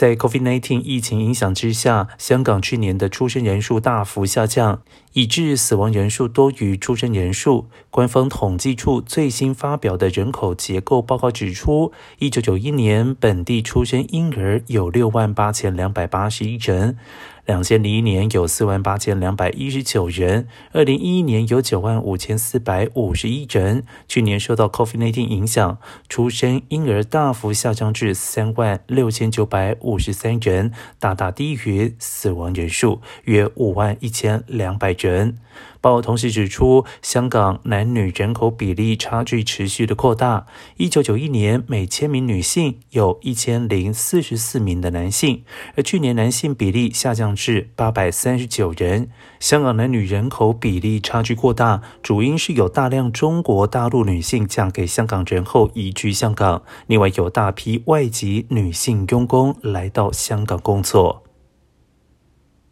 在 COVID-19 疫情影响之下，香港去年的出生人数大幅下降，以致死亡人数多于出生人数。官方统计处最新发表的人口结构报告指出，一九九一年本地出生婴儿有六万八千两百八十一人。两千零一年有四万八千两百一十九人，二零一一年有九万五千四百五十一人。去年受到 COVID-19 影响，出生婴儿大幅下降至三万六千九百五十三人，大大低于死亡人数约五万一千两百人。报同时指出，香港男女人口比例差距持续的扩大。一九九一年，每千名女性有一千零四十四名的男性，而去年男性比例下降至八百三十九人。香港男女人口比例差距过大，主因是有大量中国大陆女性嫁给香港人后移居香港，另外有大批外籍女性佣工来到香港工作。